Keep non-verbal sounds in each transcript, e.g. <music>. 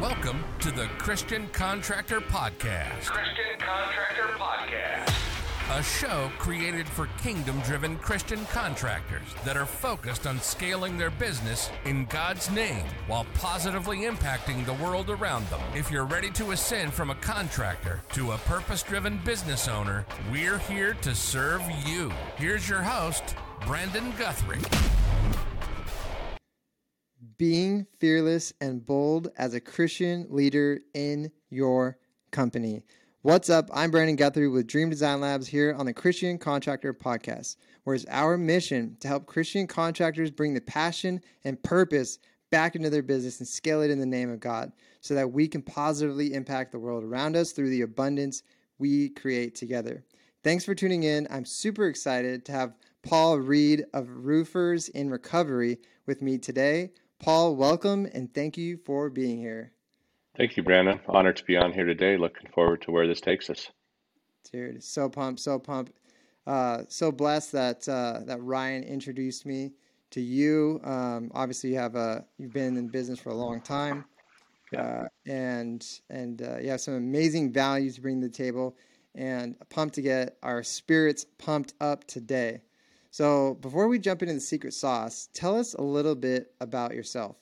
Welcome to the Christian Contractor Podcast. Christian Contractor Podcast. A show created for kingdom driven Christian contractors that are focused on scaling their business in God's name while positively impacting the world around them. If you're ready to ascend from a contractor to a purpose driven business owner, we're here to serve you. Here's your host, Brandon Guthrie being fearless and bold as a Christian leader in your company. What's up? I'm Brandon Guthrie with Dream Design Labs here on the Christian Contractor Podcast, where it's our mission to help Christian contractors bring the passion and purpose back into their business and scale it in the name of God so that we can positively impact the world around us through the abundance we create together. Thanks for tuning in. I'm super excited to have Paul Reed of Roofers in Recovery with me today. Paul, welcome and thank you for being here. Thank you, Brandon. Honored to be on here today. Looking forward to where this takes us. Dude, so pumped, so pumped. Uh, so blessed that uh, that Ryan introduced me to you. Um, obviously, you have a you've been in business for a long time, yeah. uh, and and uh, you have some amazing values to bring to the table. And pumped to get our spirits pumped up today. So, before we jump into the secret sauce, tell us a little bit about yourself.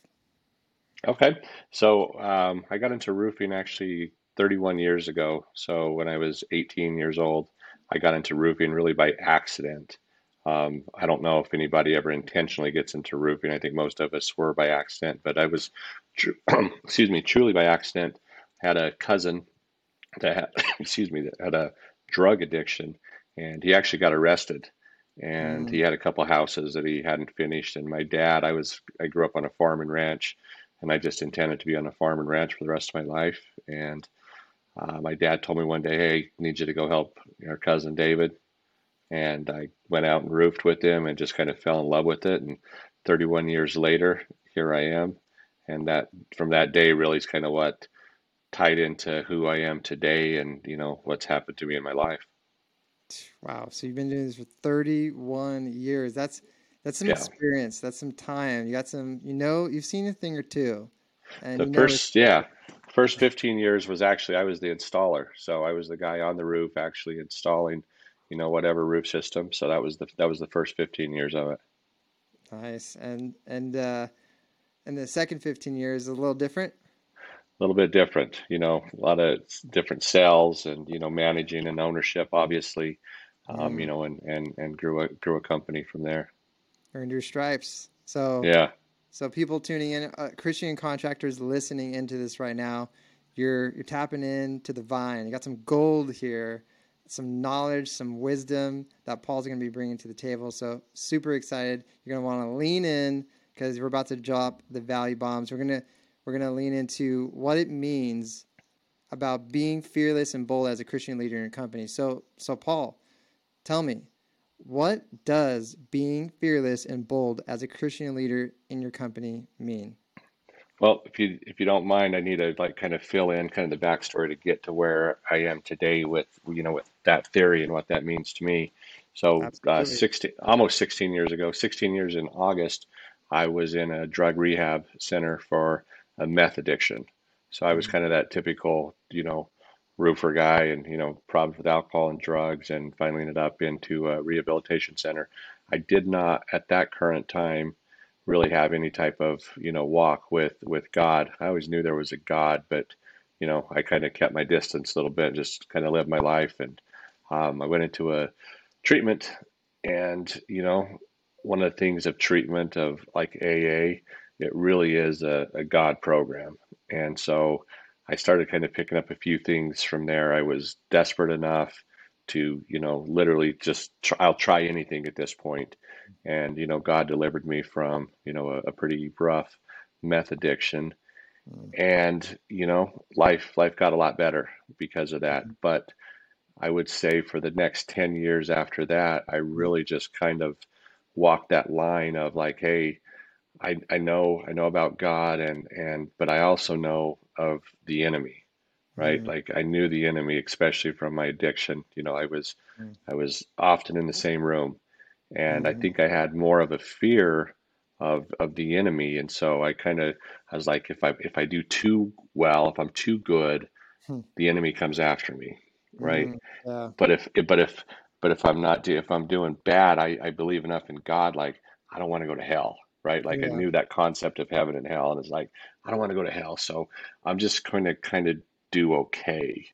Okay. So, um, I got into roofing actually 31 years ago. So, when I was 18 years old, I got into roofing really by accident. Um, I don't know if anybody ever intentionally gets into roofing. I think most of us were by accident, but I was, <clears throat> excuse me, truly by accident. Had a cousin that had, <laughs> excuse me, that had a drug addiction, and he actually got arrested and mm. he had a couple houses that he hadn't finished. And my dad, I was I grew up on a farm and ranch, and I just intended to be on a farm and ranch for the rest of my life. And uh, my dad told me one day, "Hey, I need you to go help our cousin David." And I went out and roofed with him, and just kind of fell in love with it. And 31 years later, here I am. And that from that day really is kind of what tied into who I am today, and you know what's happened to me in my life. Wow. So you've been doing this for 31 years. That's that's some yeah. experience. That's some time. You got some. You know, you've seen a thing or two. And the first, yeah, first 15 years was actually I was the installer. So I was the guy on the roof actually installing, you know, whatever roof system. So that was the that was the first 15 years of it. Nice. And and uh, and the second 15 years is a little different a little bit different, you know, a lot of different sales and, you know, managing and ownership, obviously, um, you mm. know, and, and, and grew a, grew a company from there. Earned your stripes. So, yeah. So people tuning in, uh, Christian contractors listening into this right now, you're, you're tapping into the vine. You got some gold here, some knowledge, some wisdom that Paul's going to be bringing to the table. So super excited. You're going to want to lean in because we're about to drop the value bombs. We're going to, we're going to lean into what it means about being fearless and bold as a Christian leader in your company. So, so Paul, tell me, what does being fearless and bold as a Christian leader in your company mean? Well, if you if you don't mind, I need to like kind of fill in kind of the backstory to get to where I am today with you know with that theory and what that means to me. So, uh, 16, almost 16 years ago, 16 years in August, I was in a drug rehab center for a meth addiction. So I was mm-hmm. kind of that typical, you know, roofer guy and, you know, problems with alcohol and drugs and finally ended up into a rehabilitation center. I did not at that current time really have any type of, you know, walk with with God. I always knew there was a God, but you know, I kind of kept my distance a little bit, just kind of lived my life. And um, I went into a treatment, and you know, one of the things of treatment of like AA it really is a, a God program. And so I started kind of picking up a few things from there. I was desperate enough to, you know, literally just try, I'll try anything at this point. And, you know, God delivered me from, you know, a, a pretty rough meth addiction. Mm. And, you know, life life got a lot better because of that. But I would say for the next 10 years after that, I really just kind of walked that line of like, hey, I, I know I know about God and and but I also know of the enemy, right? Mm-hmm. Like I knew the enemy, especially from my addiction. You know, I was mm-hmm. I was often in the same room, and mm-hmm. I think I had more of a fear of of the enemy. And so I kind of I was like, if I if I do too well, if I'm too good, hmm. the enemy comes after me, right? Mm, yeah. But if but if but if I'm not if I'm doing bad, I, I believe enough in God, like I don't want to go to hell, right? Like yeah. I knew that concept of heaven and hell, and it's like I don't want to go to hell, so I'm just going to kind of do okay.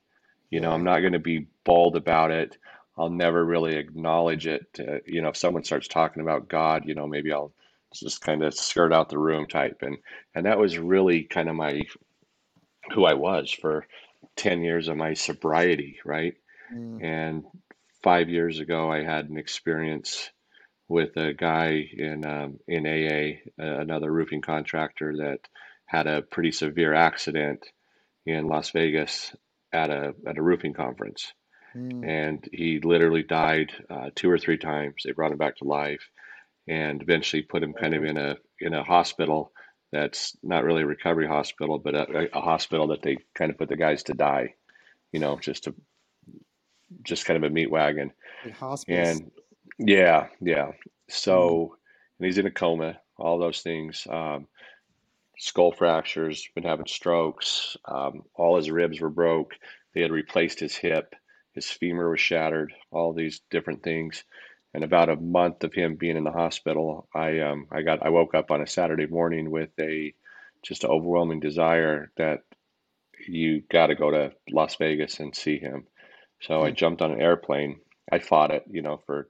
You know, I'm not going to be bold about it. I'll never really acknowledge it. Uh, you know, if someone starts talking about God, you know, maybe I'll just kind of skirt out the room type, and and that was really kind of my who I was for ten years of my sobriety, right? Mm. And five years ago, I had an experience with a guy in um, in AA, another roofing contractor that had a pretty severe accident in Las Vegas at a at a roofing conference, mm. and he literally died uh, two or three times. They brought him back to life, and eventually put him kind of in a in a hospital that's not really a recovery hospital, but a, a hospital that they kind of put the guys to die, you know, just to just kind of a meat wagon. And yeah, yeah. So, mm. and he's in a coma, all those things. Um, skull fractures, been having strokes. Um, all his ribs were broke. They had replaced his hip. His femur was shattered. All these different things. And about a month of him being in the hospital, I um, I got I woke up on a Saturday morning with a just an overwhelming desire that you got to go to Las Vegas and see him. So mm-hmm. I hmm. jumped on an airplane. I fought it, you know, for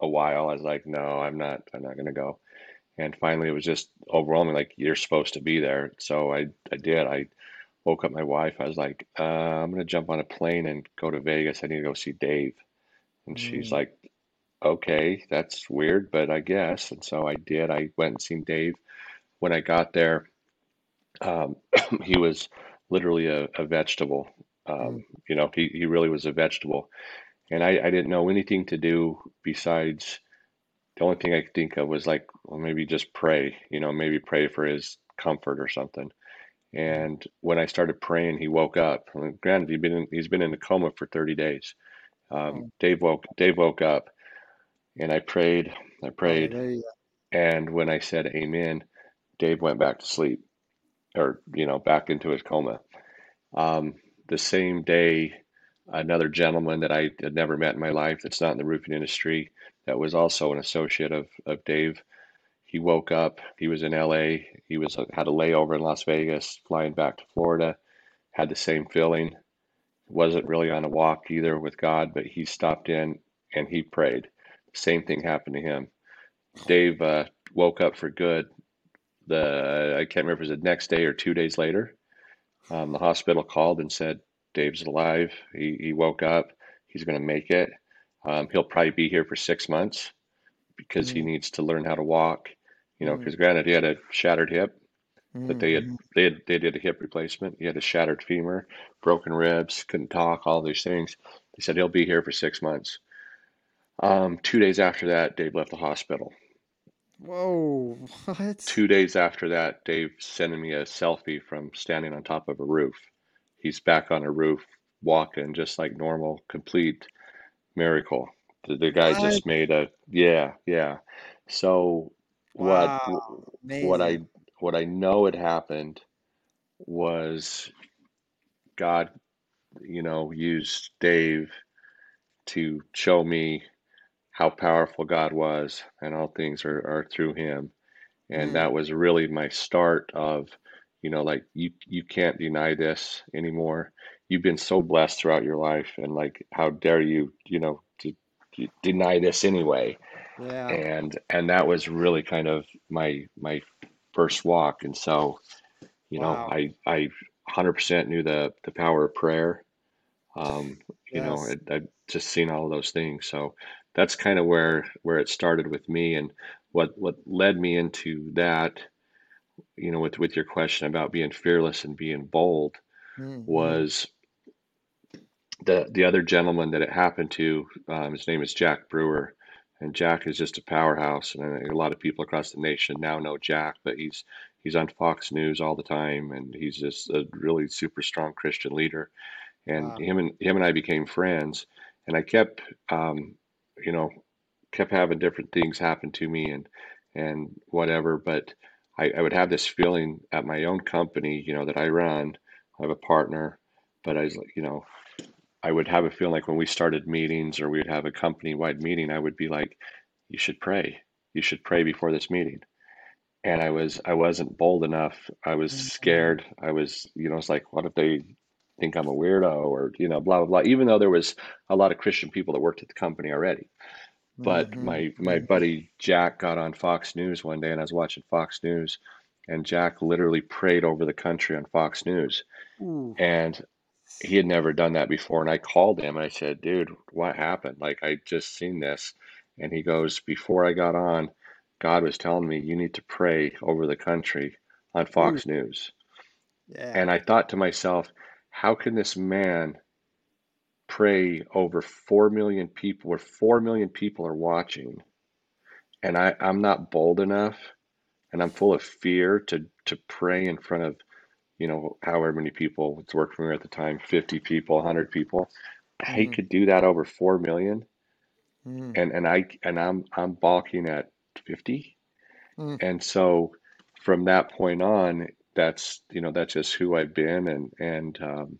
a while. I was like, no, I'm not. I'm not going to go. And finally, it was just overwhelming. Like you're supposed to be there. So I I did. I woke up my wife. I was like, uh, I'm going to jump on a plane and go to Vegas. I need to go see Dave. And mm-hmm. she's like, okay, that's weird, but I guess. And so I did. I went and seen Dave. When I got there, um, <clears throat> he was literally a, a vegetable. Um, mm. You know, he, he really was a vegetable. And I, I didn't know anything to do besides the only thing I could think of was like, well, maybe just pray, you know, maybe pray for his comfort or something. And when I started praying, he woke up. I mean, granted, he'd been in, he's been in a coma for 30 days. Um, mm. Dave woke Dave woke up and I prayed, I prayed. And when I said amen, Dave went back to sleep or, you know, back into his coma. Um, the same day, another gentleman that I had never met in my life that's not in the roofing industry, that was also an associate of, of Dave. He woke up, he was in LA, he was had a layover in Las Vegas, flying back to Florida, had the same feeling. Wasn't really on a walk either with God, but he stopped in and he prayed same thing happened to him. Dave uh, woke up for good. The I can't remember if it was the next day or two days later. Um, the hospital called and said Dave's alive. He he woke up. He's going to make it. Um, he'll probably be here for six months because mm-hmm. he needs to learn how to walk. You know, because mm-hmm. granted he had a shattered hip, mm-hmm. but they had mm-hmm. they had, they did a hip replacement. He had a shattered femur, broken ribs, couldn't talk, all these things. They said he'll be here for six months. Um, two days after that, Dave left the hospital. Whoa, <laughs> what? Two days after that, Dave sending me a selfie from standing on top of a roof. He's back on a roof, walking just like normal, complete miracle. The, the guy what? just made a yeah, yeah. So wow, what what I what I know had happened was God, you know, used Dave to show me how powerful God was, and all things are, are through Him. And mm. that was really my start of, you know, like you you can't deny this anymore. You've been so blessed throughout your life, and like, how dare you, you know, to, to deny this anyway? Yeah. And and that was really kind of my my first walk, and so, you wow. know, I I 100% knew the the power of prayer. Um, you yes. know, I, I'd just seen all those things. So that's kind of where where it started with me and what what led me into that you know with with your question about being fearless and being bold mm-hmm. was the the other gentleman that it happened to um, his name is Jack Brewer and Jack is just a powerhouse and a lot of people across the nation now know Jack but he's he's on Fox News all the time and he's just a really super strong Christian leader and wow. him and him and I became friends and I kept um, you know, kept having different things happen to me and and whatever. But I, I would have this feeling at my own company, you know, that I run. I have a partner, but I was like, you know, I would have a feeling like when we started meetings or we would have a company wide meeting, I would be like, you should pray. You should pray before this meeting. And I was I wasn't bold enough. I was mm-hmm. scared. I was, you know, it's like, what if they think I'm a weirdo or, you know, blah blah blah. Even though there was a lot of Christian people that worked at the company already. But mm-hmm. my my buddy Jack got on Fox News one day and I was watching Fox News and Jack literally prayed over the country on Fox News. Ooh. And he had never done that before. And I called him and I said, dude, what happened? Like, I just seen this. And he goes, before I got on, God was telling me you need to pray over the country on Fox Ooh. News. Yeah. And I thought to myself, how can this man pray over 4 million people where 4 million people are watching? And I, I'm not bold enough and I'm full of fear to, to pray in front of you know, however many people it's worked for me at the time, 50 people, 100 people. Mm. He could do that over 4 million. Mm. And, and I, and I'm, I'm balking at 50. Mm. And so from that point on, that's, you know, that's just who I've been. And, and, um,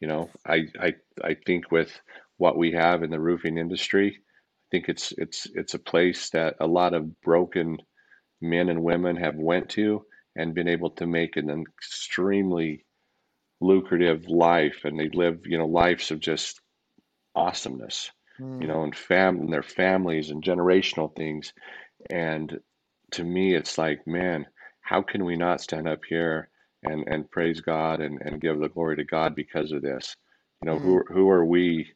you know, I, I, I think with what we have in the roofing industry, I think it's, it's, it's a place that a lot of broken men and women have went to and been able to make an extremely lucrative life and they live you know lives of just awesomeness mm. you know and fam and their families and generational things and to me it's like man how can we not stand up here and and praise god and and give the glory to god because of this you know mm. who who are we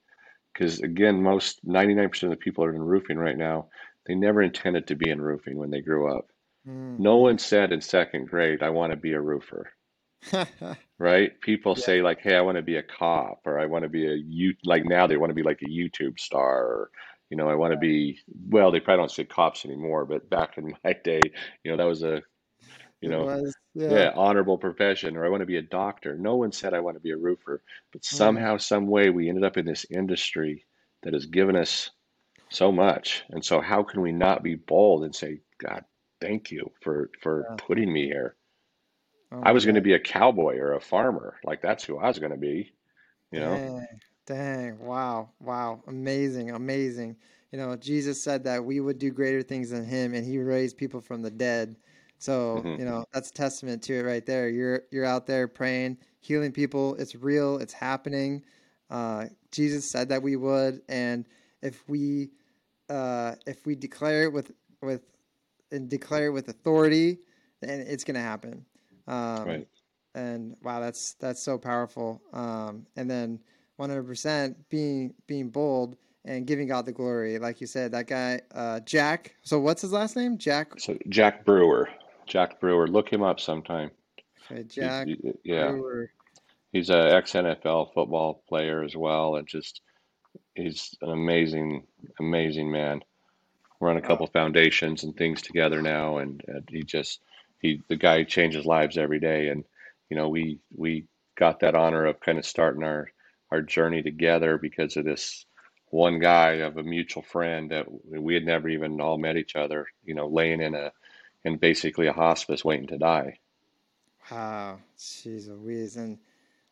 because again most 99% of the people that are in roofing right now they never intended to be in roofing when they grew up Mm. No one said in second grade, I want to be a roofer. <laughs> right? People yeah. say like, "Hey, I want to be a cop," or "I want to be a you." Like now, they want to be like a YouTube star, or you know, I want to be. Well, they probably don't say cops anymore, but back in <laughs> my day, you know, that was a, you know, was, yeah. yeah. honorable profession. Or I want to be a doctor. No one said I want to be a roofer, but somehow, some way, we ended up in this industry that has given us so much. And so, how can we not be bold and say, God, thank you for for yeah. putting me here. Oh, I was going to be a cowboy or a farmer. Like that's who I was going to be. You know. Dang, dang, wow, wow, amazing, amazing. You know, Jesus said that we would do greater things than him, and he raised people from the dead. So mm-hmm. you know that's a testament to it right there. You're you're out there praying, healing people. It's real. It's happening. Uh, Jesus said that we would, and if we uh, if we declare it with with and declare it with authority, then it's going to happen. Um, right. And wow, that's that's so powerful. Um, and then 100% being being bold and giving God the glory, like you said, that guy uh, Jack. So what's his last name? Jack. So Jack Brewer. Jack Brewer. Look him up sometime. Jack. He, he, yeah. Brewer. He's an ex NFL football player as well, and just he's an amazing, amazing man run a couple foundations and things together now, and, and he just he the guy changes lives every day, and you know we we got that honor of kind of starting our our journey together because of this one guy of a mutual friend that we had never even all met each other, you know, laying in a in basically a hospice waiting to die. Wow, jeez Louise, and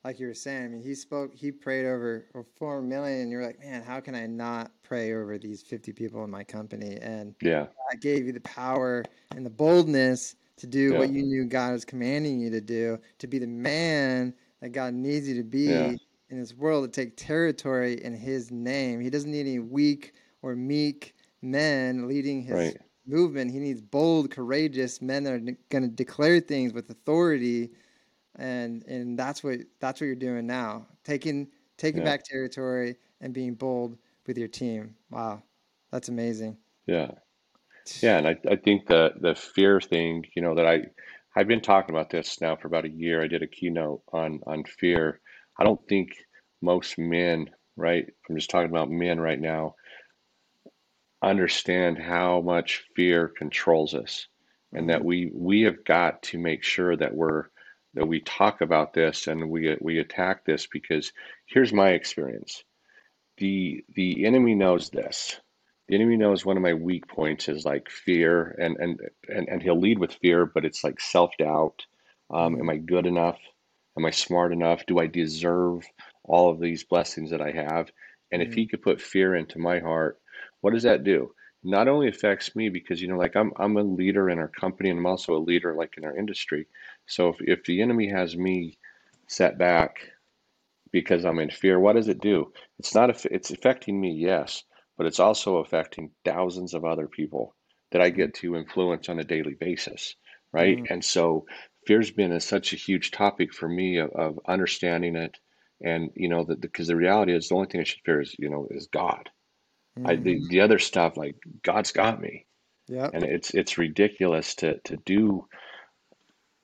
like you were saying, I mean, he spoke, he prayed over, four million, and you're like, man, how can I not pray over these 50 people in my company? And yeah, I gave you the power and the boldness to do yeah. what you knew God was commanding you to do, to be the man that God needs you to be yeah. in this world, to take territory in His name. He doesn't need any weak or meek men leading His right. Movement. He needs bold, courageous men that are going to declare things with authority and and that's what that's what you're doing now. Taking taking yeah. back territory and being bold with your team. Wow. That's amazing. Yeah. Yeah and i, I think the the fear thing you know that i i've been talking about this now for about a year. I did a keynote on on fear. I don't think most men right i'm just talking about men right now understand how much fear controls us and that mm-hmm. we we have got to make sure that we're that we talk about this and we we attack this because here's my experience. The the enemy knows this. the enemy knows one of my weak points is like fear, and and and, and he'll lead with fear, but it's like self doubt. Um, am I good enough? Am I smart enough? Do I deserve all of these blessings that I have? And if he could put fear into my heart, what does that do? Not only affects me because you know, like I'm I'm a leader in our company, and I'm also a leader like in our industry. So if if the enemy has me set back because I'm in fear, what does it do? It's not it's affecting me, yes, but it's also affecting thousands of other people that I get to influence on a daily basis, right? Mm-hmm. And so fear's been a, such a huge topic for me of, of understanding it, and you know that because the, the, reality is the only thing I should fear is you know is God. Mm-hmm. I the, mm-hmm. the other stuff like God's got me. Yeah. And it's it's ridiculous to to do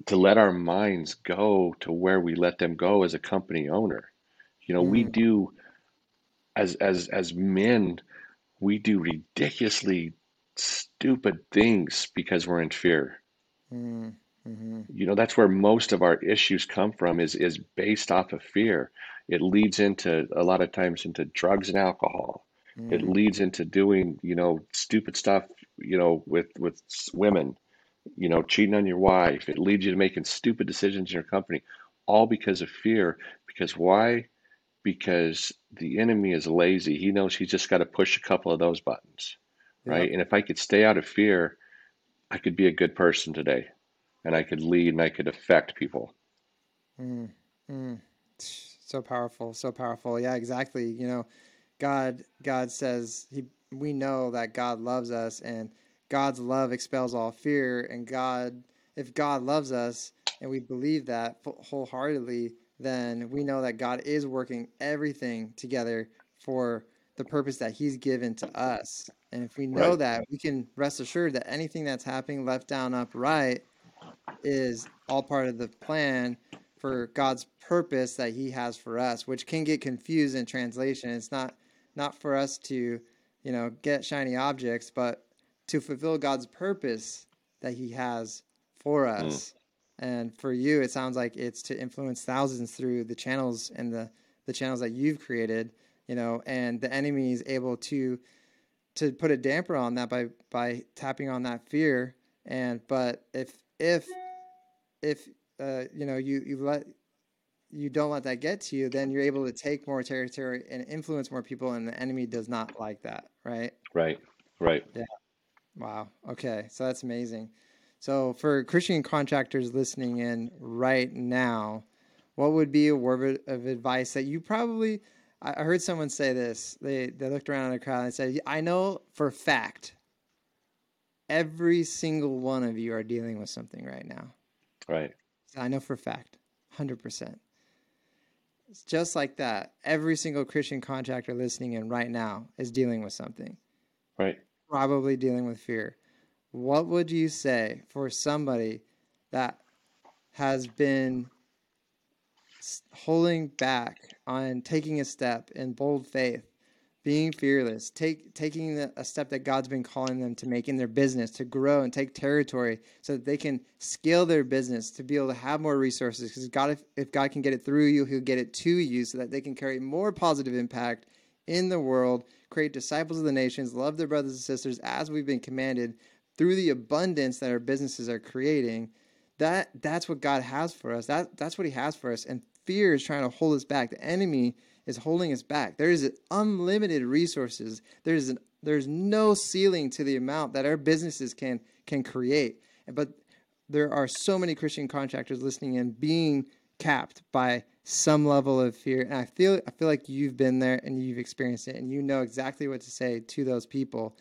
to let our minds go to where we let them go as a company owner. You know, mm. we do as as as men, we do ridiculously stupid things because we're in fear. Mm. Mm-hmm. You know, that's where most of our issues come from is is based off of fear. It leads into a lot of times into drugs and alcohol. Mm. It leads into doing, you know, stupid stuff, you know, with with women, you know, cheating on your wife. It leads you to making stupid decisions in your company, all because of fear. Because why? Because the enemy is lazy. He knows he's just got to push a couple of those buttons, right? Yep. And if I could stay out of fear, I could be a good person today, and I could lead and I could affect people. Mm, mm. So powerful, so powerful. Yeah, exactly. You know, God, God says he. We know that God loves us, and God's love expels all fear. And God, if God loves us, and we believe that wholeheartedly, then we know that God is working everything together for the purpose that He's given to us. And if we know right. that, we can rest assured that anything that's happening left, down, up, right is all part of the plan for God's purpose that He has for us, which can get confused in translation. It's not not for us to, you know, get shiny objects, but to fulfill God's purpose that He has for mm. us. Mm. And for you, it sounds like it's to influence thousands through the channels and the, the channels that you've created, you know, and the enemy is able to to put a damper on that by by tapping on that fear. And but if if if uh, you know you you let you don't let that get to you, then you're able to take more territory and influence more people, and the enemy does not like that, right? Right, right. Yeah. Wow. Okay. So that's amazing. So for Christian contractors listening in right now, what would be a word of advice that you probably I heard someone say this. They they looked around in the crowd and said, "I know for fact every single one of you are dealing with something right now." Right. I know for fact, 100%. It's just like that. Every single Christian contractor listening in right now is dealing with something. Right. Probably dealing with fear. What would you say for somebody that has been holding back on taking a step in bold faith being fearless, take, taking a step that God's been calling them to make in their business, to grow and take territory so that they can scale their business, to be able to have more resources. Because God, if, if God can get it through you, He'll get it to you so that they can carry more positive impact in the world, create disciples of the nations, love their brothers and sisters as we've been commanded through the abundance that our businesses are creating. That that's what God has for us. That that's what He has for us. And fear is trying to hold us back. The enemy is holding us back. There is unlimited resources. There's an, there's no ceiling to the amount that our businesses can can create. But there are so many Christian contractors listening and being capped by some level of fear. And I feel I feel like you've been there and you've experienced it and you know exactly what to say to those people.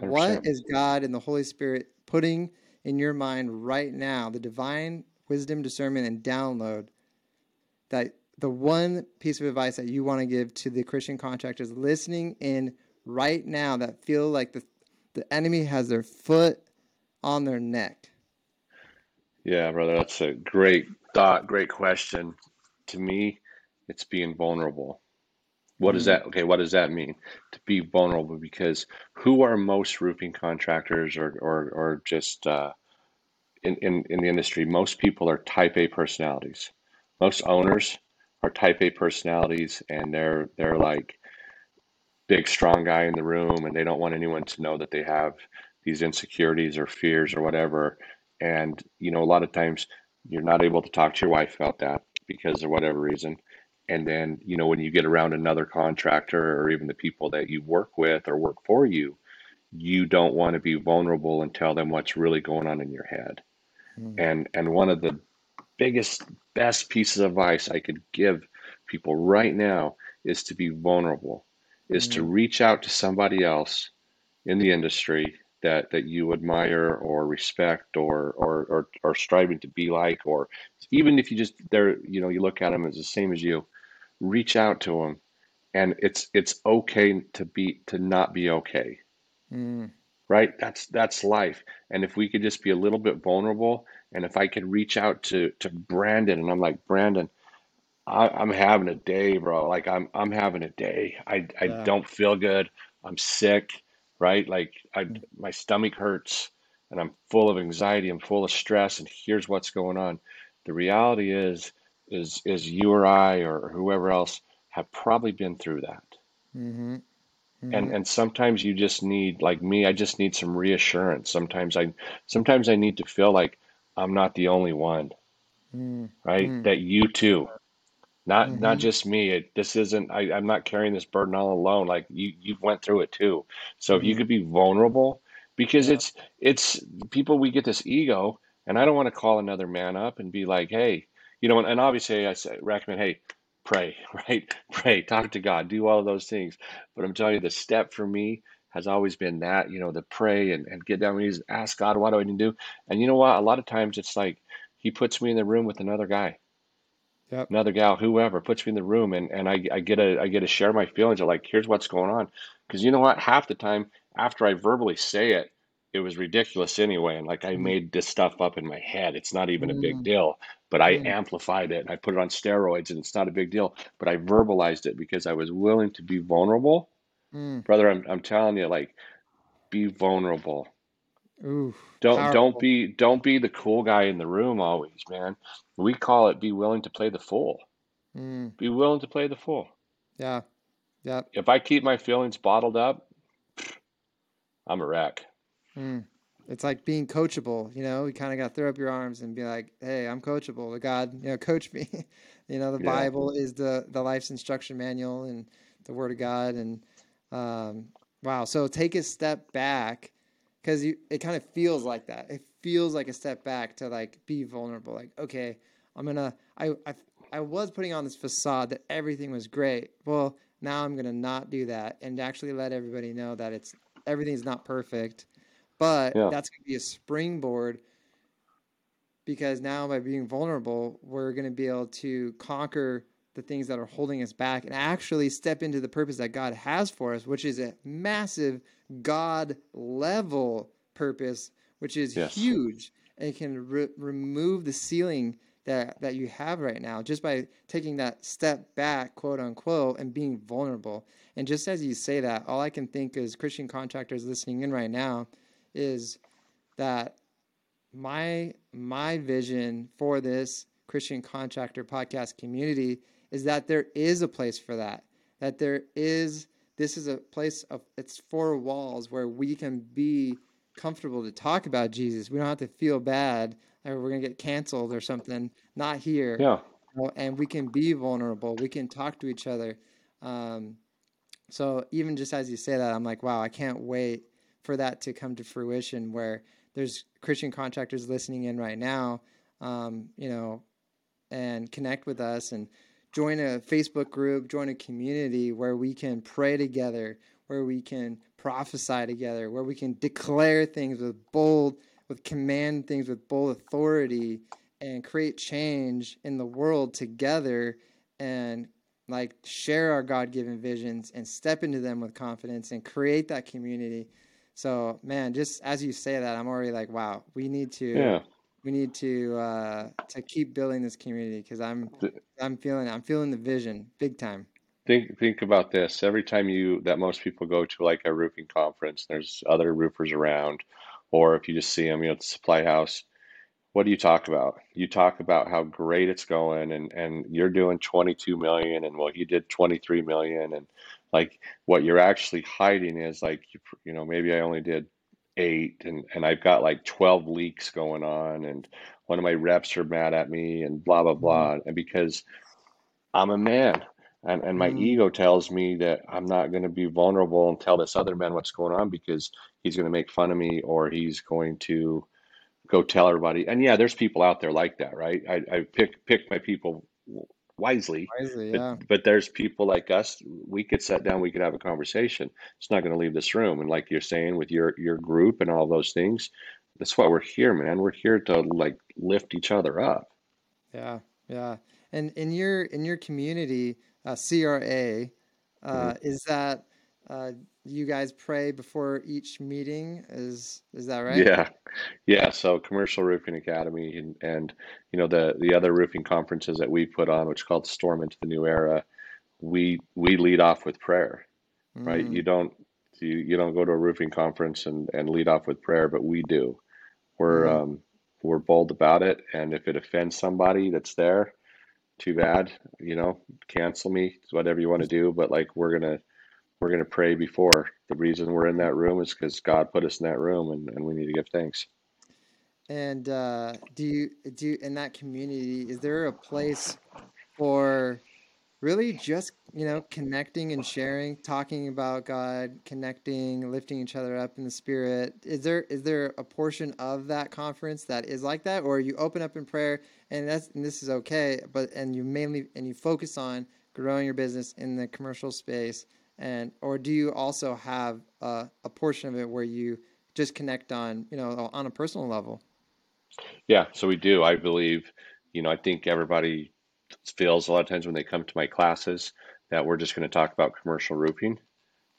100%. What is God and the Holy Spirit putting in your mind right now, the divine wisdom, discernment, and download that the one piece of advice that you want to give to the Christian contractors listening in right now that feel like the the enemy has their foot on their neck? Yeah, brother, that's a great thought, great question. To me, it's being vulnerable. What does mm. that okay, what does that mean? To be vulnerable because who are most roofing contractors or or or just uh, in, in, in the industry, most people are type A personalities. Most owners are type A personalities and they're they're like big strong guy in the room and they don't want anyone to know that they have these insecurities or fears or whatever. And you know a lot of times you're not able to talk to your wife about that because of whatever reason. And then you know when you get around another contractor or even the people that you work with or work for you you don't want to be vulnerable and tell them what's really going on in your head. Mm. and and one of the biggest best pieces of advice i could give people right now is to be vulnerable is mm-hmm. to reach out to somebody else in the industry that that you admire or respect or or or, or striving to be like or even if you just they're you know you look at them as the same as you reach out to them and it's it's okay to be to not be okay mm. right that's that's life and if we could just be a little bit vulnerable and if i could reach out to to brandon and i'm like brandon I, am having a day, bro. Like I'm I'm having a day. I I yeah. don't feel good. I'm sick, right? Like I mm. my stomach hurts and I'm full of anxiety. I'm full of stress. And here's what's going on. The reality is is is you or I or whoever else have probably been through that. Mm-hmm. Mm-hmm. And and sometimes you just need like me. I just need some reassurance. Sometimes I sometimes I need to feel like I'm not the only one. Mm-hmm. Right? Mm. That you too not mm-hmm. not just me it, this isn't I, i'm not carrying this burden all alone like you you've went through it too so mm-hmm. if you mm-hmm. could be vulnerable because yeah. it's it's people we get this ego and i don't want to call another man up and be like hey you know and, and obviously i say recommend hey pray <laughs> right pray talk to god do all of those things but i'm telling you the step for me has always been that you know to pray and, and get down on knees ask god what do i need to do and you know what a lot of times it's like he puts me in the room with another guy yep. another gal, whoever puts me in the room and, and I, I get to I get to share my feelings of like, here's what's going on. Because you know what? Half the time after I verbally say it, it was ridiculous anyway. And like I mm. made this stuff up in my head. It's not even a big mm. deal. But I amplified it and I put it on steroids and it's not a big deal. But I verbalized it because I was willing to be vulnerable. Mm. Brother, I'm I'm telling you, like, be vulnerable. Ooh, don't powerful. don't be don't be the cool guy in the room always, man. We call it be willing to play the fool. Mm. Be willing to play the fool. Yeah. Yeah. If I keep my feelings bottled up, I'm a wreck. Mm. It's like being coachable, you know, you kind of got to throw up your arms and be like, Hey, I'm coachable. God, you know, coach me. <laughs> you know, the yeah. Bible is the, the life's instruction manual and the word of God. And, um, wow. So take a step back because it kind of feels like that. It feels like a step back to like be vulnerable. Like, okay, I'm gonna. I I I was putting on this facade that everything was great. Well, now I'm gonna not do that and actually let everybody know that it's everything's not perfect. But yeah. that's gonna be a springboard because now by being vulnerable, we're gonna be able to conquer the things that are holding us back and actually step into the purpose that God has for us, which is a massive God level purpose, which is yes. huge and can re- remove the ceiling that, that you have right now just by taking that step back, quote unquote, and being vulnerable. And just as you say that, all I can think is Christian contractors listening in right now is that my my vision for this Christian contractor podcast community is that there is a place for that. That there is this is a place of it's four walls where we can be comfortable to talk about Jesus. We don't have to feel bad or we're gonna get canceled or something. Not here. Yeah. And we can be vulnerable. We can talk to each other. Um, so even just as you say that, I'm like, wow, I can't wait for that to come to fruition. Where there's Christian contractors listening in right now, um, you know, and connect with us and join a Facebook group, join a community where we can pray together, where we can prophesy together, where we can declare things with bold, with command things with bold authority and create change in the world together and like share our God-given visions and step into them with confidence and create that community. So, man, just as you say that, I'm already like, wow, we need to yeah we need to uh, to keep building this community because I'm I'm feeling I'm feeling the vision big time. Think think about this. Every time you that most people go to like a roofing conference, there's other roofers around, or if you just see them, you know, at the supply house. What do you talk about? You talk about how great it's going, and and you're doing 22 million, and well, he did 23 million, and like what you're actually hiding is like you, you know maybe I only did eight and and I've got like 12 leaks going on and one of my reps are mad at me and blah blah mm-hmm. blah and because I'm a man and and my mm. ego tells me that I'm not going to be vulnerable and tell this other man what's going on because he's going to make fun of me or he's going to go tell everybody. And yeah, there's people out there like that, right? I, I pick pick my people wisely. Wisely, yeah. But, but, there's people like us. We could sit down. We could have a conversation. It's not going to leave this room. And like you're saying with your your group and all those things, that's why we're here, man. We're here to like lift each other up. Yeah, yeah. And in your in your community, uh, CRA, uh, mm-hmm. is that uh, you guys pray before each meeting? Is is that right? Yeah, yeah. So Commercial Roofing Academy and and you know the the other roofing conferences that we put on, which is called Storm into the New Era, we we lead off with prayer, mm. right? You don't you you don't go to a roofing conference and and lead off with prayer, but we do. We're mm. um we're bold about it, and if it offends somebody that's there, too bad. You know, cancel me, whatever you want to do. But like we're gonna we're gonna pray before. The reason we're in that room is because God put us in that room, and, and we need to give thanks. And uh, do you do you, in that community? Is there a place for really just you know connecting and sharing talking about god connecting lifting each other up in the spirit is there is there a portion of that conference that is like that or you open up in prayer and that's and this is okay but and you mainly and you focus on growing your business in the commercial space and or do you also have a, a portion of it where you just connect on you know on a personal level yeah so we do i believe you know i think everybody feels a lot of times when they come to my classes that we're just going to talk about commercial roofing,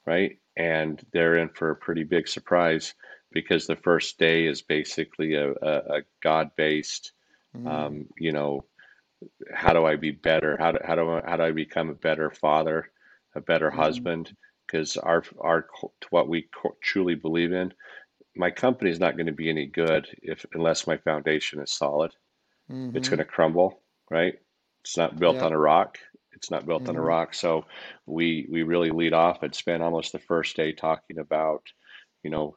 right? And they're in for a pretty big surprise because the first day is basically a, a, a God based, mm. um, you know, how do I be better? How do, how do I, how do I become a better father, a better mm. husband? Because our our what we truly believe in, my company is not going to be any good if unless my foundation is solid. Mm-hmm. It's going to crumble, right? It's not built yeah. on a rock. It's not built mm-hmm. on a mm-hmm. rock. So we we really lead off and spend almost the first day talking about, you know,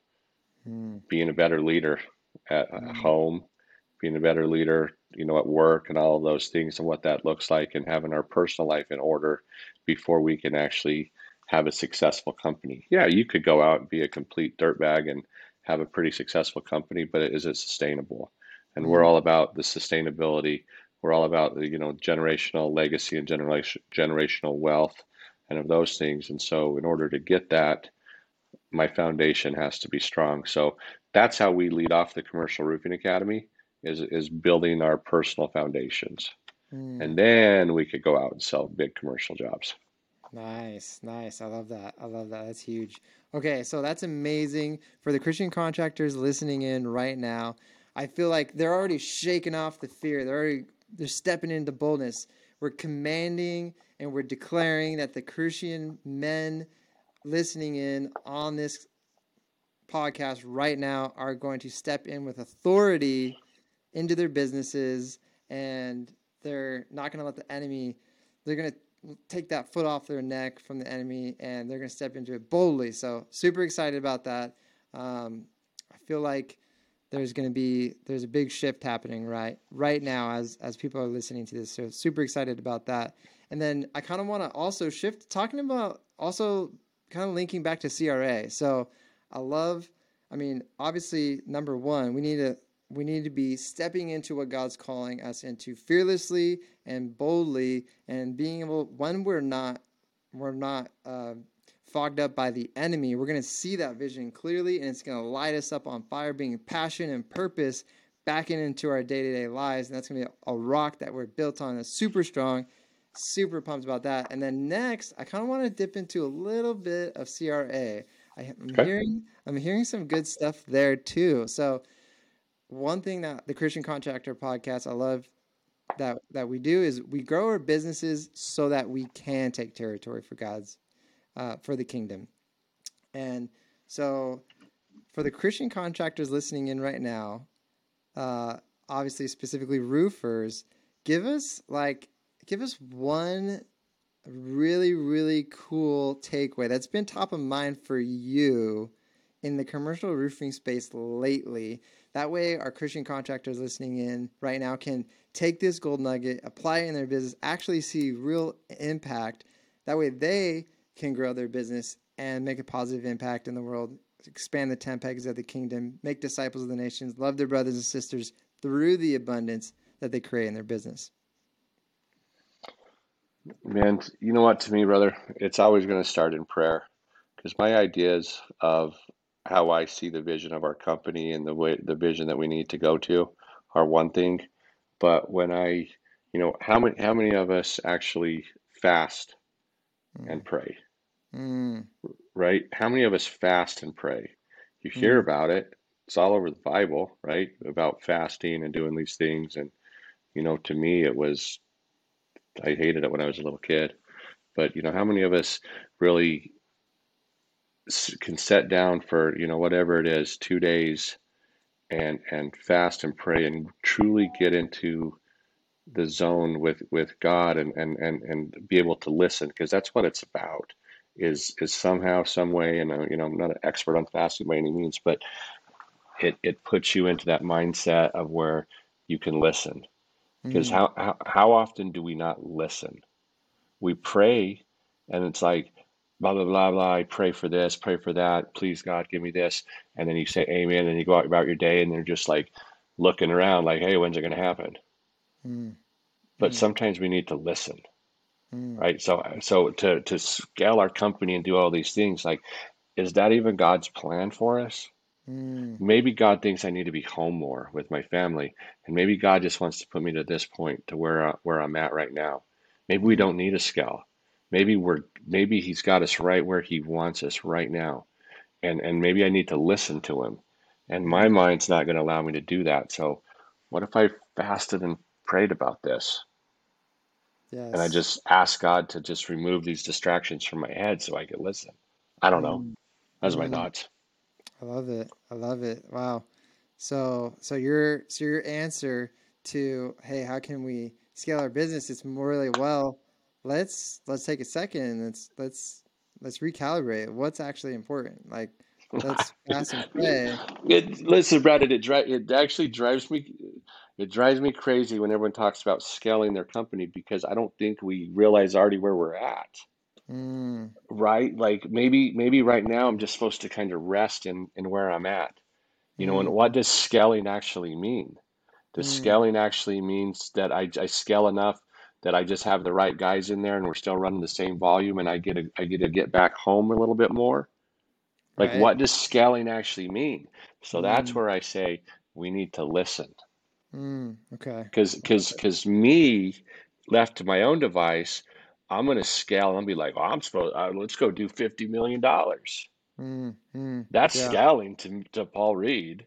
mm. being a better leader at mm. home, being a better leader, you know, at work and all of those things and what that looks like and having our personal life in order before we can actually have a successful company. Yeah, you could go out and be a complete dirtbag and have a pretty successful company, but is it sustainable? And we're mm-hmm. all about the sustainability we're all about the, you know generational legacy and generation generational wealth and of those things. And so, in order to get that, my foundation has to be strong. So that's how we lead off the commercial roofing academy is is building our personal foundations. Mm. And then we could go out and sell big commercial jobs. Nice, nice. I love that. I love that. That's huge. Okay, so that's amazing for the Christian contractors listening in right now. I feel like they're already shaking off the fear. They're already they're stepping into boldness. We're commanding and we're declaring that the Christian men listening in on this podcast right now are going to step in with authority into their businesses and they're not going to let the enemy they're going to take that foot off their neck from the enemy and they're going to step into it boldly so super excited about that um, i feel like there's going to be there's a big shift happening right right now as as people are listening to this. So super excited about that. And then I kind of want to also shift talking about also kind of linking back to CRA. So I love I mean obviously number 1 we need to we need to be stepping into what God's calling us into fearlessly and boldly and being able when we're not we're not uh, fogged up by the enemy, we're going to see that vision clearly and it's going to light us up on fire, being passion and purpose back into our day to day lives. And that's going to be a rock that we're built on that's super strong. Super pumped about that. And then next, I kind of want to dip into a little bit of CRA. I, am okay. hearing I'm hearing some good stuff there too. So one thing that the Christian Contractor podcast I love that that we do is we grow our businesses so that we can take territory for God's uh, for the kingdom. And so, for the Christian contractors listening in right now, uh, obviously specifically roofers, give us like give us one really, really cool takeaway that's been top of mind for you in the commercial roofing space lately. That way, our Christian contractors listening in right now can take this gold nugget, apply it in their business, actually see real impact. That way, they can grow their business and make a positive impact in the world, expand the 10 pegs of the kingdom, make disciples of the nations, love their brothers and sisters through the abundance that they create in their business. Man, you know what, to me, brother, it's always going to start in prayer because my ideas of how I see the vision of our company and the way the vision that we need to go to are one thing. But when I, you know, how many how many of us actually fast and mm. pray? Mm. Right? How many of us fast and pray? You hear mm. about it. It's all over the Bible, right? About fasting and doing these things. And, you know, to me, it was, I hated it when I was a little kid. But, you know, how many of us really can set down for, you know, whatever it is, two days and, and fast and pray and truly get into the zone with, with God and, and, and, and be able to listen because that's what it's about is is somehow, some way, and uh, you know, I'm not an expert on fasting by any means, but it it puts you into that mindset of where you can listen. Because mm. how, how how often do we not listen? We pray, and it's like blah blah blah blah. I pray for this, pray for that. Please God, give me this, and then you say Amen, and you go out about your day, and they're just like looking around, like, Hey, when's it going to happen? Mm. But mm. sometimes we need to listen. Mm. Right. So so to to scale our company and do all these things, like, is that even God's plan for us? Mm. Maybe God thinks I need to be home more with my family, and maybe God just wants to put me to this point to where uh, where I'm at right now. Maybe we mm. don't need a scale. Maybe we're maybe He's got us right where He wants us right now, and and maybe I need to listen to Him. And my mind's not going to allow me to do that. So, what if I fasted and prayed about this? Yes. And I just ask God to just remove these distractions from my head so I can listen. I don't know. Those are my mm. thoughts. I love it. I love it. Wow. So so your so your answer to hey, how can we scale our business? It's more really well. Let's let's take a second and let's let's let's recalibrate. What's actually important? Like let's <laughs> and pray. It, listen, Brad, it, it, it actually drives me it drives me crazy when everyone talks about scaling their company because I don't think we realize already where we're at. Mm. Right? Like maybe maybe right now I'm just supposed to kind of rest in in where I'm at. You know, and mm. what does scaling actually mean? Does mm. scaling actually means that I, I scale enough that I just have the right guys in there and we're still running the same volume and I get a, I get to get back home a little bit more? Like right. what does scaling actually mean? So that's mm. where I say we need to listen. Mm, okay. Because because because me left to my own device, I'm going to scale and be like, oh, I'm supposed. Uh, let's go do fifty million dollars. Mm, mm, That's yeah. scaling to to Paul Reed,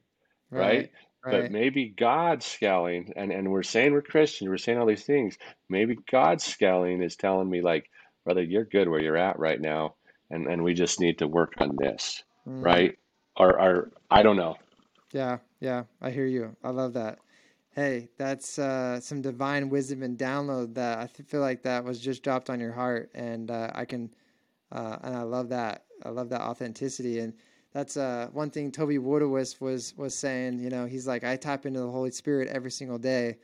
right? right? Right. But maybe God's scaling, and, and we're saying we're Christian, we're saying all these things. Maybe God's scaling is telling me, like, brother, you're good where you're at right now, and, and we just need to work on this, mm. right? Or, or I don't know. Yeah, yeah, I hear you. I love that. Hey, that's uh, some divine wisdom and download that I feel like that was just dropped on your heart, and uh, I can, uh, and I love that. I love that authenticity, and that's uh, one thing Toby Woodowis was was saying. You know, he's like, I tap into the Holy Spirit every single day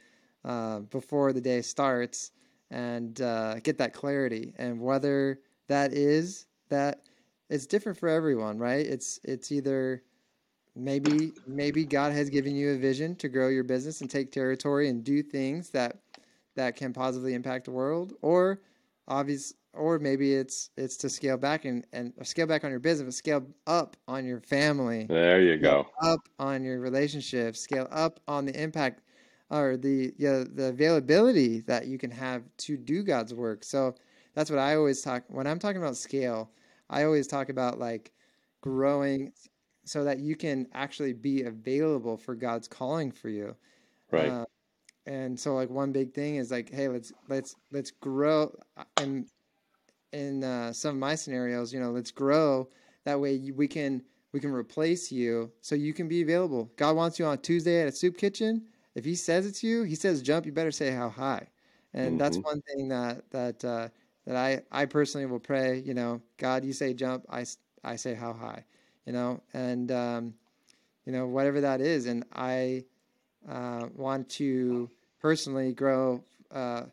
uh, before the day starts, and uh, get that clarity. And whether that is that, it's different for everyone, right? It's it's either maybe maybe God has given you a vision to grow your business and take territory and do things that that can positively impact the world or obvious or maybe it's it's to scale back and and scale back on your business but scale up on your family there you go up on your relationships scale up on the impact or the yeah, the availability that you can have to do God's work so that's what I always talk when I'm talking about scale I always talk about like growing so that you can actually be available for God's calling for you. Right. Uh, and so like one big thing is like, hey, let's let's let's grow. And in uh, some of my scenarios, you know, let's grow. That way we can we can replace you so you can be available. God wants you on Tuesday at a soup kitchen. If He says it to you, He says jump. You better say how high. And mm-hmm. that's one thing that that uh, that I, I personally will pray, you know, God, you say jump, I, I say how high, you know, and, um, you know, whatever that is. And I uh, want to personally grow, uh,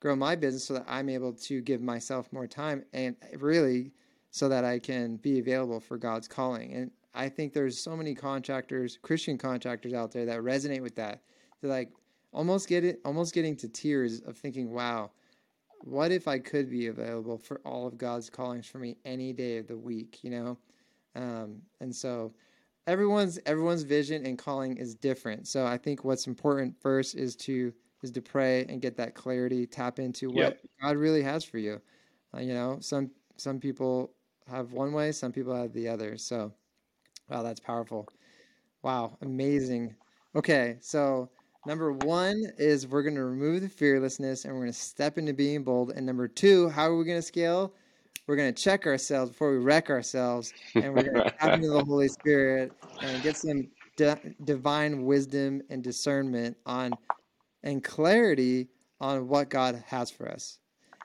grow my business so that I'm able to give myself more time and really so that I can be available for God's calling. And I think there's so many contractors, Christian contractors out there that resonate with that. They're like almost get it, almost getting to tears of thinking, wow, what if I could be available for all of God's callings for me any day of the week, you know? Um, and so everyone's everyone's vision and calling is different. So I think what's important first is to is to pray and get that clarity, tap into what yep. God really has for you. Uh, you know, some some people have one way, some people have the other. So, wow, that's powerful. Wow, amazing. Okay, so Number one is we're going to remove the fearlessness and we're going to step into being bold. And number two, how are we going to scale? We're going to check ourselves before we wreck ourselves, and we're going <laughs> to tap into the Holy Spirit and get some di- divine wisdom and discernment on and clarity on what God has for us.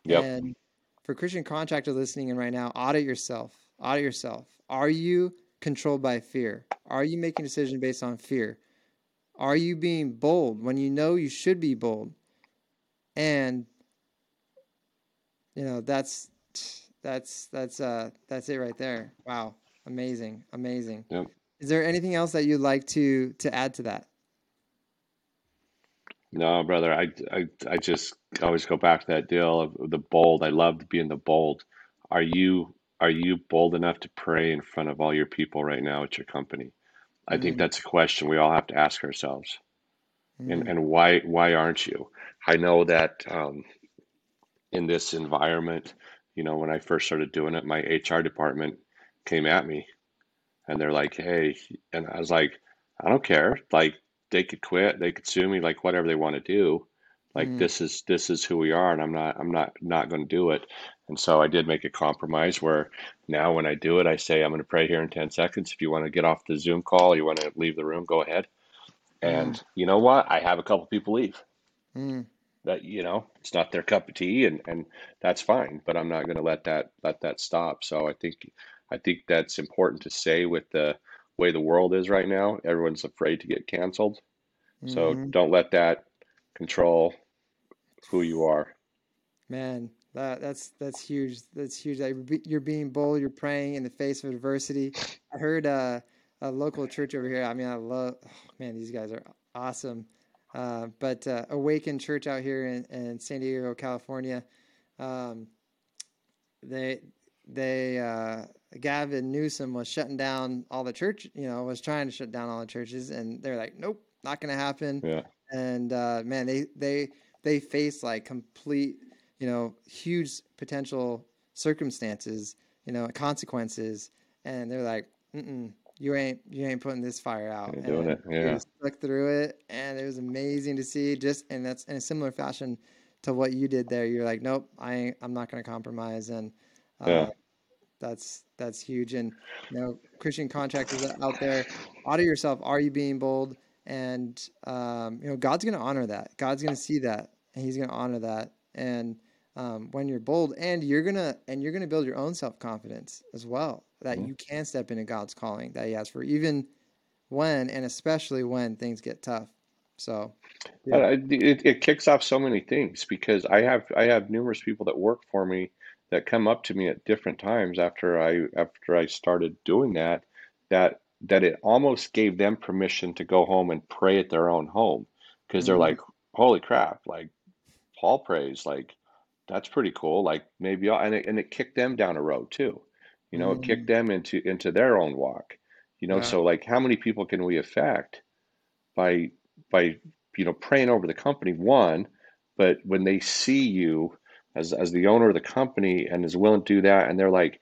Yep. And for Christian contractor listening in right now, audit yourself. Audit yourself. Are you controlled by fear? Are you making decisions based on fear? Are you being bold when you know you should be bold? And you know, that's that's that's uh that's it right there. Wow. Amazing. Amazing. Yep. Is there anything else that you'd like to to add to that? No, brother. I, I, I just always go back to that deal of the bold. I love being the bold. Are you are you bold enough to pray in front of all your people right now at your company? I think mm. that's a question we all have to ask ourselves. Mm. And and why why aren't you? I know that um, in this environment, you know, when I first started doing it, my HR department came at me, and they're like, "Hey," and I was like, "I don't care. Like they could quit, they could sue me, like whatever they want to do. Like mm. this is this is who we are, and I'm not I'm not not going to do it." And so I did make a compromise where now when I do it, I say, I'm going to pray here in 10 seconds. If you want to get off the Zoom call, you want to leave the room, go ahead. And mm. you know what? I have a couple people leave. Mm. That you know, it's not their cup of tea, and and that's fine. But I'm not going to let that let that stop. So I think I think that's important to say with the way the world is right now. Everyone's afraid to get canceled. Mm. So mm-hmm. don't let that control who you are. Man, that that's that's huge. That's huge. You're being bold. You're praying in the face of adversity. I heard uh, a local church over here. I mean, I love. Oh, man, these guys are awesome. Uh, but uh, Awaken Church out here in, in San Diego, California, um, they they uh, Gavin Newsom was shutting down all the church. You know, was trying to shut down all the churches, and they're like, nope, not going to happen. Yeah. And uh, man, they they they face like complete you know, huge potential circumstances, you know, consequences, and they're like, Mm-mm, "You ain't, you ain't putting this fire out." You're doing it, yeah. Stuck through it, and it was amazing to see. Just and that's in a similar fashion to what you did there. You're like, "Nope, I ain't, I'm not going to compromise," and uh, yeah. that's that's huge. And you know, Christian contractors out there, audit yourself. Are you being bold? And um, you know, God's going to honor that. God's going to see that, and He's going to honor that. And um, when you're bold and you're gonna and you're gonna build your own self-confidence as well that mm-hmm. you can step into god's calling that he has for even when and especially when things get tough so yeah. it, it kicks off so many things because i have i have numerous people that work for me that come up to me at different times after i after i started doing that that that it almost gave them permission to go home and pray at their own home because mm-hmm. they're like holy crap like paul prays like that's pretty cool. Like maybe I'll, and it, and it kicked them down a road too. You know, mm. it kicked mm. them into into their own walk. You know, yeah. so like how many people can we affect by by you know praying over the company one, but when they see you as as the owner of the company and is willing to do that, and they're like,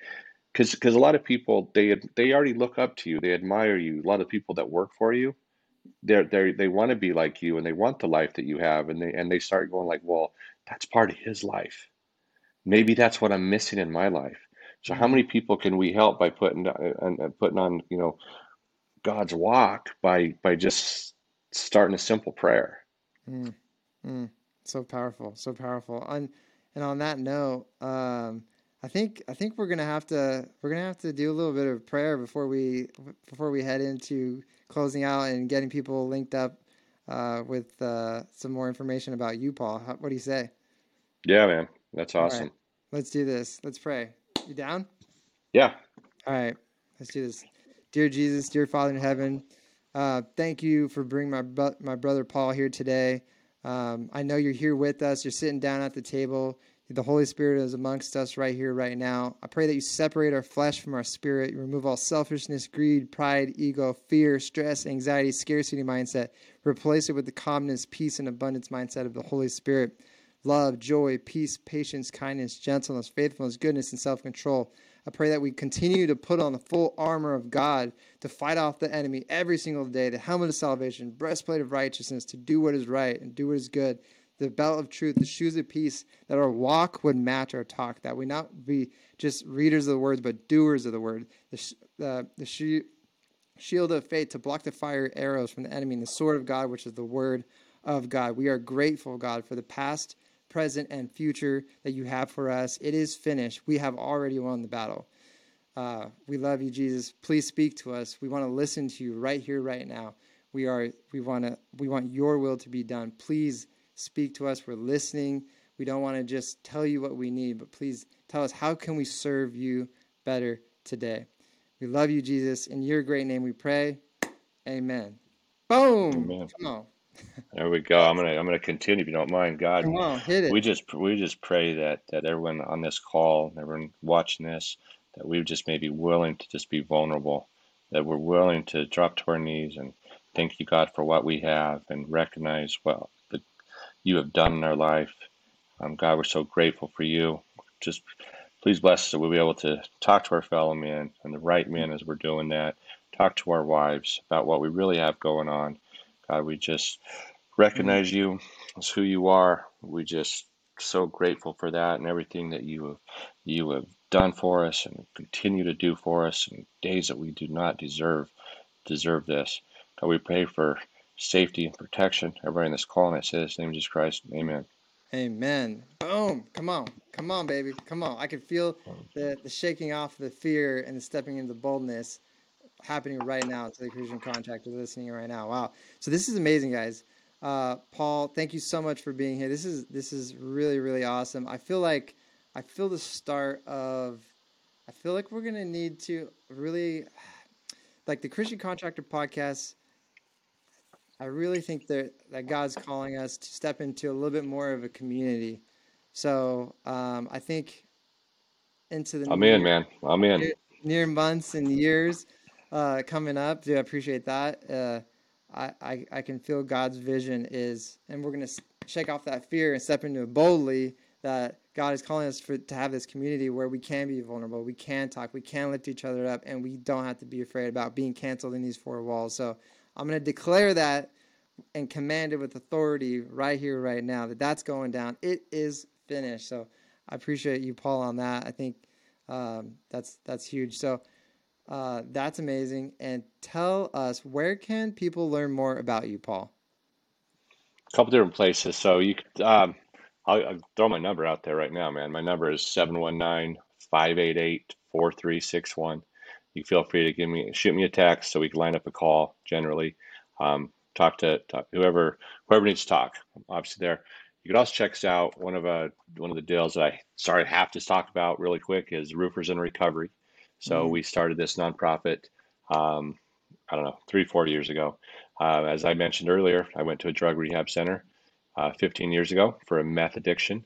because because a lot of people they they already look up to you, they admire you. A lot of people that work for you, they're they they want to be like you, and they want the life that you have, and they and they start going like, well, that's part of his life. Maybe that's what I'm missing in my life. So how many people can we help by putting and uh, putting on you know God's walk by by just starting a simple prayer? Mm, mm, so powerful, so powerful. And And on that note, um, I think I think we're gonna have to we're gonna have to do a little bit of prayer before we before we head into closing out and getting people linked up uh, with uh, some more information about you, Paul. How, what do you say? Yeah, man, that's awesome. Let's do this. Let's pray. You down? Yeah. All right. Let's do this. Dear Jesus, dear Father in heaven, uh, thank you for bringing my my brother Paul here today. Um, I know you're here with us. You're sitting down at the table. The Holy Spirit is amongst us right here, right now. I pray that you separate our flesh from our spirit. You remove all selfishness, greed, pride, ego, fear, stress, anxiety, scarcity mindset. Replace it with the calmness, peace, and abundance mindset of the Holy Spirit. Love, joy, peace, patience, kindness, gentleness, faithfulness, goodness, and self control. I pray that we continue to put on the full armor of God to fight off the enemy every single day, the helmet of salvation, breastplate of righteousness, to do what is right and do what is good, the belt of truth, the shoes of peace, that our walk would match our talk, that we not be just readers of the words, but doers of the word, the, uh, the she- shield of faith to block the fire arrows from the enemy, and the sword of God, which is the word of God. We are grateful, God, for the past, present, and future that you have for us. It is finished. We have already won the battle. Uh, we love you, Jesus. Please speak to us. We want to listen to you right here, right now. We are. We want to. We want your will to be done. Please speak to us. We're listening. We don't want to just tell you what we need, but please tell us how can we serve you better today. We love you, Jesus. In your great name we pray. Amen. Boom. Amen. Come on. There we go. I'm gonna I'm gonna continue if you don't mind, God. Come on, hit it. We just we just pray that that everyone on this call, everyone watching this, that we just may be willing to just be vulnerable, that we're willing to drop to our knees and thank you, God, for what we have and recognize what you have done in our life. Um, God, we're so grateful for you. Just please bless us that we'll be able to talk to our fellow men and the right men as we're doing that. Talk to our wives about what we really have going on. God, we just mm-hmm. recognize you as who you are. We just so grateful for that and everything that you have you have done for us and continue to do for us in days that we do not deserve deserve this. God, we pray for safety and protection. Everybody in this call, and I say this in the name of Jesus Christ. Amen. Amen. Boom. Come on. Come on, baby. Come on. I can feel the, the shaking off of the fear and the stepping into the boldness happening right now to the Christian contractor listening right now. Wow. So this is amazing, guys. Uh, Paul, thank you so much for being here. This is this is really really awesome. I feel like I feel the start of. I feel like we're gonna need to really, <sighs> like the Christian Contractor podcast I really think that, that God's calling us to step into a little bit more of a community. So um, I think into the I'm near, in, man. I'm in. Near, near months and years uh, coming up. Do I appreciate that? Uh, I, I, I can feel God's vision is, and we're going to shake off that fear and step into it boldly that God is calling us for, to have this community where we can be vulnerable, we can talk, we can lift each other up, and we don't have to be afraid about being canceled in these four walls. So I'm going to declare that and command it with authority right here, right now, that that's going down. It is finished. So I appreciate you, Paul, on that. I think um, that's that's huge. So uh, that's amazing. And tell us where can people learn more about you, Paul? A couple different places. So you could, um, I'll, I'll, throw my number out there right now, man. My number is 719 588 4361 you feel free to give me shoot me a text so we can line up a call generally um, talk to talk, whoever whoever needs to talk I'm obviously there you could also check us out one of uh one of the deals that i sorry have to talk about really quick is roofers in recovery so mm-hmm. we started this nonprofit um, i don't know three four years ago. Uh, as i mentioned earlier i went to a drug rehab center uh, 15 years ago for a meth addiction.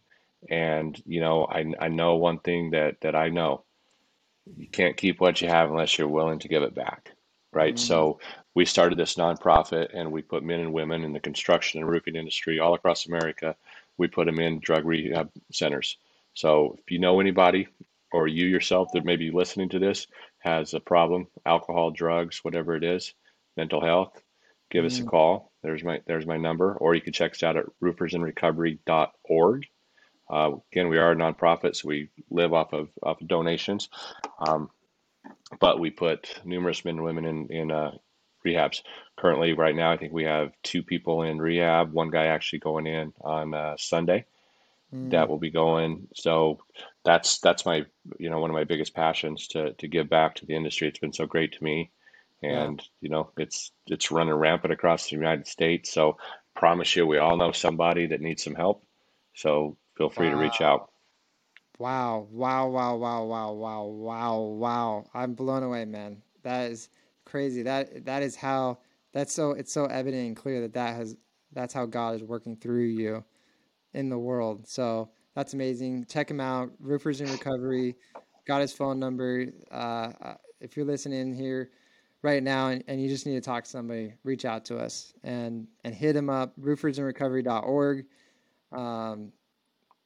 And you know I, I know one thing that that i know. You can't keep what you have unless you're willing to give it back right? Mm-hmm. so we started this nonprofit and we put men and women in the construction and roofing industry all across america. We put them in drug rehab centers. So if you know anybody or you yourself that may be listening to this has a problem alcohol drugs whatever it is mental health give mm-hmm. us a mm. call there's my there's my number or you can check us out at roofersinrecovery.org uh, again, we are a nonprofit, so we live off of, off of donations. Um, but we put numerous men and women in, in uh, rehabs. Currently, right now, I think we have two people in rehab, one guy actually going in on uh, Sunday. Mm. that will be going. So that's that's my you know one of my biggest passions to to give back to the industry. It's been so great to me, and yeah. you know it's it's running rampant across the United States. So promise you, we all know somebody that needs some help. So feel free wow. to reach out. Wow, wow, wow, wow, wow, wow, wow, wow. I'm blown away, man. That is crazy. That that is how that's so it's so evident and clear that that has that's how God is working through you in the world. So that's amazing. Check him out. Roofers in Recovery. Got his phone number. Uh, uh, if you're listening here right now and, and you just need to talk to somebody, reach out to us and and hit him up. Roofersinrecovery.org. Um,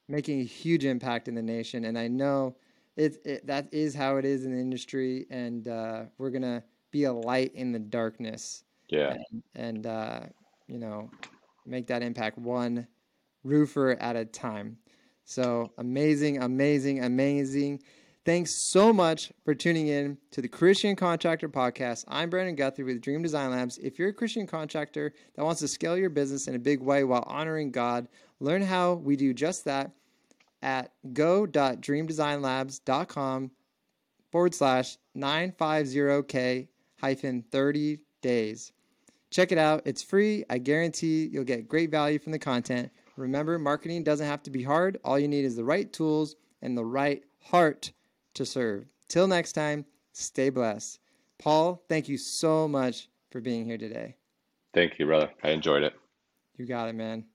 making a huge impact in the nation, and I know it, it that is how it is in the industry, and uh, we're gonna be a light in the darkness. Yeah. And, and uh, you know, make that impact one roofer at a time. So amazing, amazing, amazing. Thanks so much for tuning in to the Christian Contractor Podcast. I'm Brandon Guthrie with Dream Design Labs. If you're a Christian contractor that wants to scale your business in a big way while honoring God, learn how we do just that at go.dreamdesignlabs.com forward slash 950k hyphen 30 days. Check it out. It's free. I guarantee you'll get great value from the content. Remember, marketing doesn't have to be hard. All you need is the right tools and the right heart to serve. Till next time, stay blessed. Paul, thank you so much for being here today. Thank you, brother. I enjoyed it. You got it, man.